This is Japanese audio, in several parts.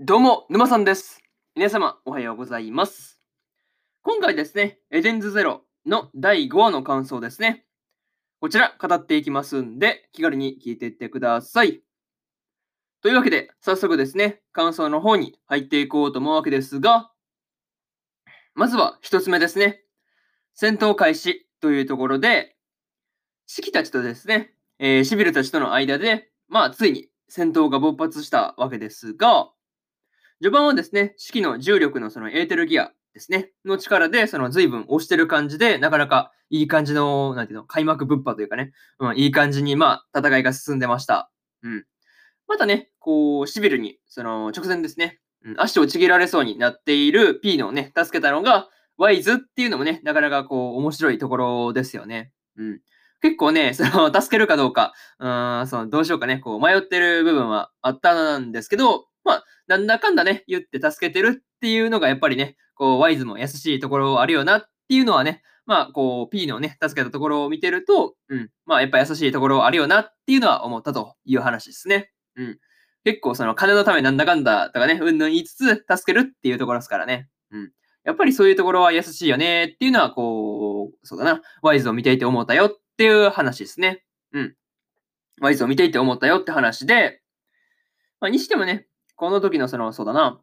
どうも、沼さんです。皆様、おはようございます。今回ですね、エデンズゼロの第5話の感想ですね。こちら、語っていきますんで、気軽に聞いていってください。というわけで、早速ですね、感想の方に入っていこうと思うわけですが、まずは一つ目ですね。戦闘開始というところで、四季たちとですね、えーシビルたちとの間で、まあ、ついに戦闘が勃発したわけですが、序盤はですね、四季の重力のそのエーテルギアですね、の力で、その随分押してる感じで、なかなかいい感じの、なんていうの、開幕ぶっ破というかね、うん、いい感じに、まあ、戦いが進んでました。うん。またね、こう、シビルに、その、直前ですね、うん、足をちぎられそうになっている P のね、助けたのが、ワイズっていうのもね、なかなかこう、面白いところですよね。うん。結構ね、その、助けるかどうか、うん、その、どうしようかね、こう、迷ってる部分はあったんですけど、まあ、なんだかんだね、言って助けてるっていうのが、やっぱりね、こう、ワイズも優しいところあるよなっていうのはね、まあ、こう、P のね、助けたところを見てると、うん、まあ、やっぱ優しいところあるよなっていうのは思ったという話ですね。うん。結構、その、金のためなんだかんだとかね、うんぬん言いつつ、助けるっていうところですからね。うん。やっぱりそういうところは優しいよねっていうのは、こう、そうだな、ワイズを見ていて思ったよっていう話ですね。うん。ワイズを見ていて思ったよって話で、まあ、にしてもね、この時のその、そうだな、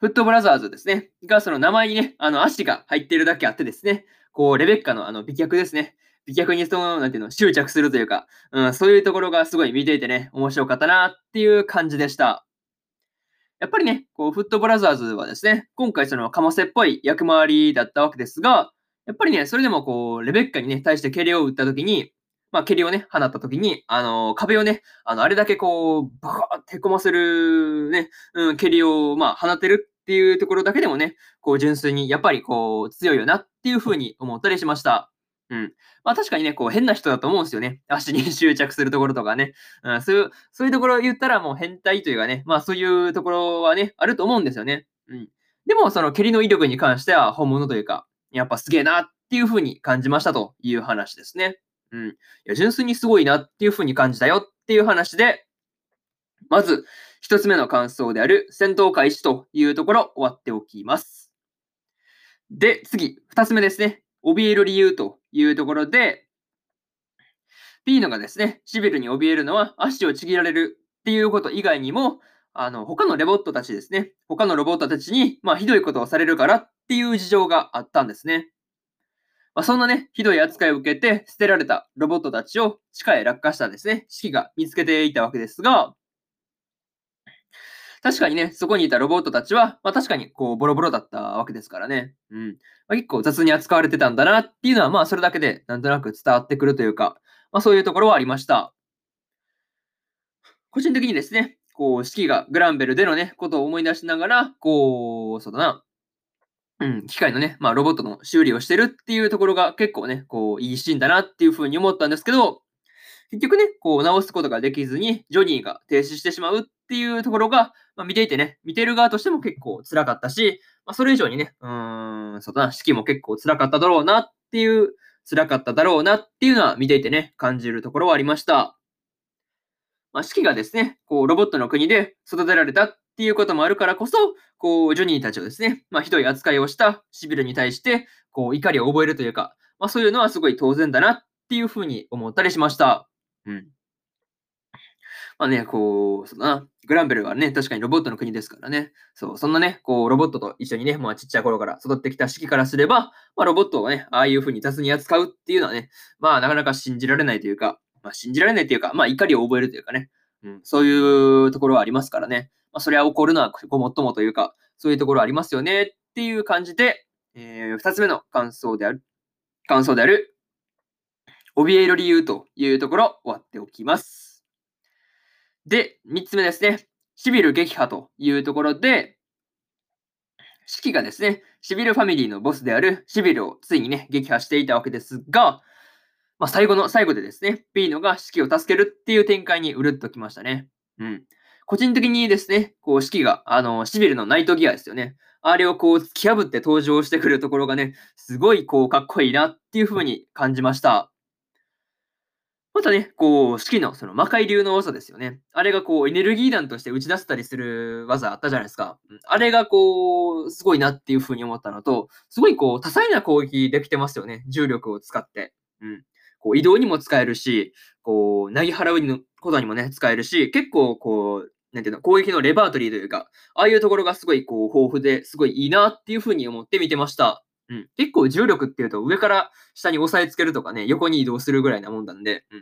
フットブラザーズですね、がその名前にね、あの足が入っているだけあってですね、こう、レベッカのあの美脚ですね、美脚にその、なんていうの、執着するというか、うん、そういうところがすごい見ていてね、面白かったなっていう感じでした。やっぱりね、こう、フットブラザーズはですね、今回その、カマセっぽい役回りだったわけですが、やっぱりね、それでもこう、レベッカにね、対して蹴りを打った時に、まあ、蹴りをね、放った時に、あの、壁をね、あの、あれだけこう、バカってへこませるね、うん、蹴りを、まあ、放てるっていうところだけでもね、こう、純粋に、やっぱりこう、強いよなっていう風に思ったりしました。うん。まあ確かにね、こう変な人だと思うんですよね。足に執着するところとかね。うん、そういう、そういうところを言ったらもう変態というかね、まあそういうところはね、あると思うんですよね。うん。でもその蹴りの威力に関しては本物というか、やっぱすげえなっていう風に感じましたという話ですね。うん。いや、純粋にすごいなっていう風に感じたよっていう話で、まず、一つ目の感想である戦闘開始というところ終わっておきます。で、次、二つ目ですね。怯える理由というところで、ピーノがですね、シビルに怯えるのは足をちぎられるっていうこと以外にも、あの、他のロボットたちですね、他のロボットたちに、まあ、ひどいことをされるからっていう事情があったんですね。まあ、そんなね、ひどい扱いを受けて捨てられたロボットたちを地下へ落下したですね、四季が見つけていたわけですが、確かにね、そこにいたロボットたちは、まあ確かにこうボロボロだったわけですからね。うん。まあ、結構雑に扱われてたんだなっていうのは、まあそれだけでなんとなく伝わってくるというか、まあそういうところはありました。個人的にですね、こう、四季がグランベルでのね、ことを思い出しながら、こう、そうだな、うん、機械のね、まあロボットの修理をしてるっていうところが結構ね、こう、いいシーンだなっていうふうに思ったんですけど、結局ね、こう直すことができずに、ジョニーが停止してしまうっていうところが、まあ、見ていてね、見てる側としても結構辛かったし、まあ、それ以上にね、うーん、そうだな、式も結構辛かっただろうなっていう、辛かっただろうなっていうのは見ていてね、感じるところはありました。まあ、式がですね、こう、ロボットの国で育てられたっていうこともあるからこそ、こう、ジョニーたちをですね、まあ、ひどい扱いをしたシビルに対して、こう、怒りを覚えるというか、まあ、そういうのはすごい当然だなっていうふうに思ったりしました。うん。まあね、こう、そな。グランベルはね、確かにロボットの国ですからね。そう、そんなね、こう、ロボットと一緒にね、まあちっちゃい頃から育ってきた式からすれば、まあロボットをね、ああいう風に雑に扱うっていうのはね、まあなかなか信じられないというか、まあ信じられないというか、まあ怒りを覚えるというかね、うん、そういうところはありますからね。まあそれは起こるのはごもっともというか、そういうところありますよねっていう感じで、えー、二つ目の感想である、感想である、怯える理由というところ終わっておきます。で、三つ目ですね。シビル撃破というところで、シキがですね、シビルファミリーのボスであるシビルをついにね、撃破していたわけですが、まあ、最後の最後でですね、ピーノがシキを助けるっていう展開にうるっときましたね。うん。個人的にですね、こう、シキが、あの、シビルのナイトギアですよね。あれをこう、突き破って登場してくるところがね、すごいこう、かっこいいなっていう風に感じました。またね、こう、式のその魔界流の技ですよね。あれがこう、エネルギー弾として打ち出せたりする技あったじゃないですか。あれがこう、すごいなっていう風に思ったのと、すごいこう、多彩な攻撃できてますよね。重力を使って。うん。こう、移動にも使えるし、こう、投げ払うことにもね、使えるし、結構こう、なんていうの、攻撃のレバートリーというか、ああいうところがすごいこう、豊富ですごいいいなっていう風に思って見てました。うん。結構重力っていうと上から下に押さえつけるとかね、横に移動するぐらいなもんなんで、うん。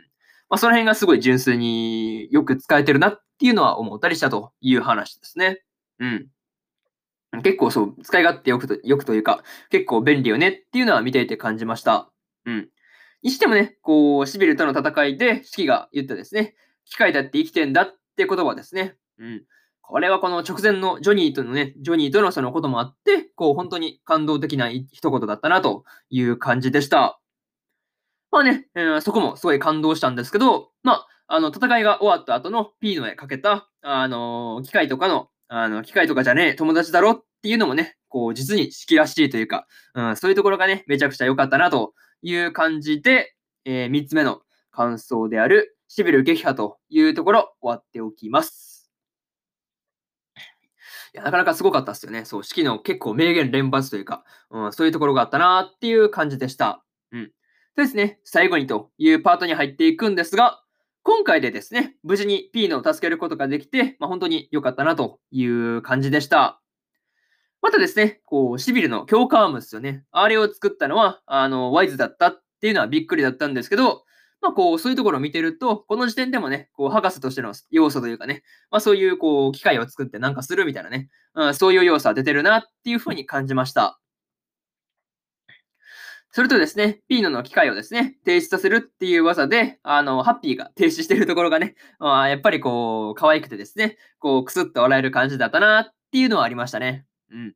まあ、その辺がすごい純粋によく使えてるなっていうのは思ったりしたという話ですね。うん。結構そう、使い勝手よくと、よくというか、結構便利よねっていうのは見ていて感じました。うん。にしてもね、こう、シビルとの戦いで、四季が言ったですね、機械だって生きてんだっって言葉ですね。うん。これはこの直前のジョニーとのね、ジョニーとのそのこともあって、こう、本当に感動的な一言だったなという感じでした。まあね、えー、そこもすごい感動したんですけど、まあ、あの、戦いが終わった後のピーノへかけた、あのー、機械とかの、あの、機械とかじゃねえ、友達だろっていうのもね、こう、実に式らしいというか、うん、そういうところがね、めちゃくちゃ良かったなという感じで、えー、3つ目の感想である、シビル撃破というところ、終わっておきます。いや、なかなかすごかったっすよね。そう、式の結構名言連発というか、うん、そういうところがあったなっていう感じでした。うん。でですね、最後にというパートに入っていくんですが、今回でですね、無事にピーノを助けることができて、まあ、本当に良かったなという感じでした。またですね、こう、シビルの強化アームですよね。あれを作ったのは、あの、ワイズだったっていうのはびっくりだったんですけど、まあ、こう、そういうところを見てると、この時点でもね、こう、博士としての要素というかね、まあ、そういう、こう、機械を作ってなんかするみたいなね、うん、そういう要素は出てるなっていうふうに感じました。それとですね、ピーノの機械をですね、停止させるっていう技で、あの、ハッピーが停止してるところがね、まあ、やっぱりこう、可愛くてですね、こう、くすっと笑える感じだったなっていうのはありましたね。うん。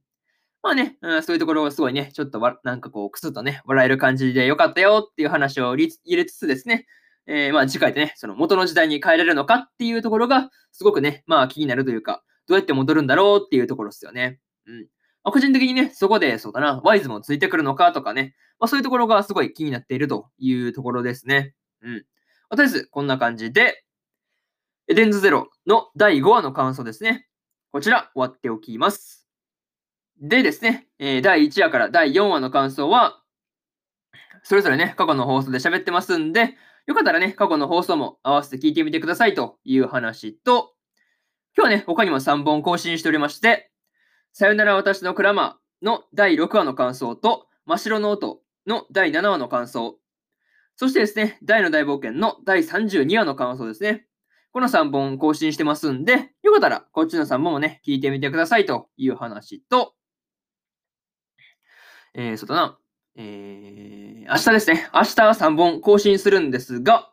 まあね、うん、そういうところをすごいね、ちょっとわ、なんかこう、くすっとね、笑える感じでよかったよっていう話を入れつつですね、えー、まあ次回でね、その元の時代に変えられるのかっていうところが、すごくね、まあ気になるというか、どうやって戻るんだろうっていうところですよね。うん。まあ、個人的にね、そこで、そうだな、ワイズもついてくるのかとかね、まあ、そういうところがすごい気になっているというところですね。うん。まあ、とりあえず、こんな感じで、エデンズゼロの第5話の感想ですね。こちら、終わっておきます。でですね、えー、第1話から第4話の感想は、それぞれね、過去の放送で喋ってますんで、よかったらね、過去の放送も合わせて聞いてみてくださいという話と、今日はね、他にも3本更新しておりまして、さよなら私のクラマーの第6話の感想と、真っ白の音の第7話の感想、そしてですね、大の大冒険の第32話の感想ですね。この3本更新してますんで、よかったらこっちの3本もね、聞いてみてくださいという話と、えー、そうだな、えー、明日ですね、明日は3本更新するんですが、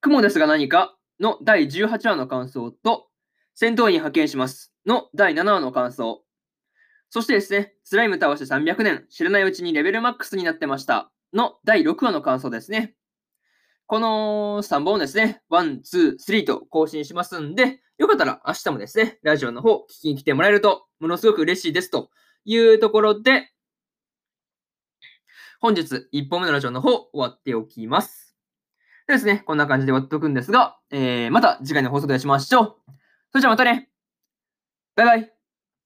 雲ですが何かの第18話の感想と、戦闘員派遣しますの第7話の感想、そしてですね、スライム倒して300年、知らないうちにレベルマックスになってました。の第6話の感想ですね。この3本ですね、1、2、3と更新しますんで、よかったら明日もですね、ラジオの方聞きに来てもらえると、ものすごく嬉しいですというところで、本日1本目のラジオの方終わっておきます。でですね、こんな感じで終わっておくんですが、えー、また次回の放送でお会いしましょう。それじゃあまたね。バイバイ。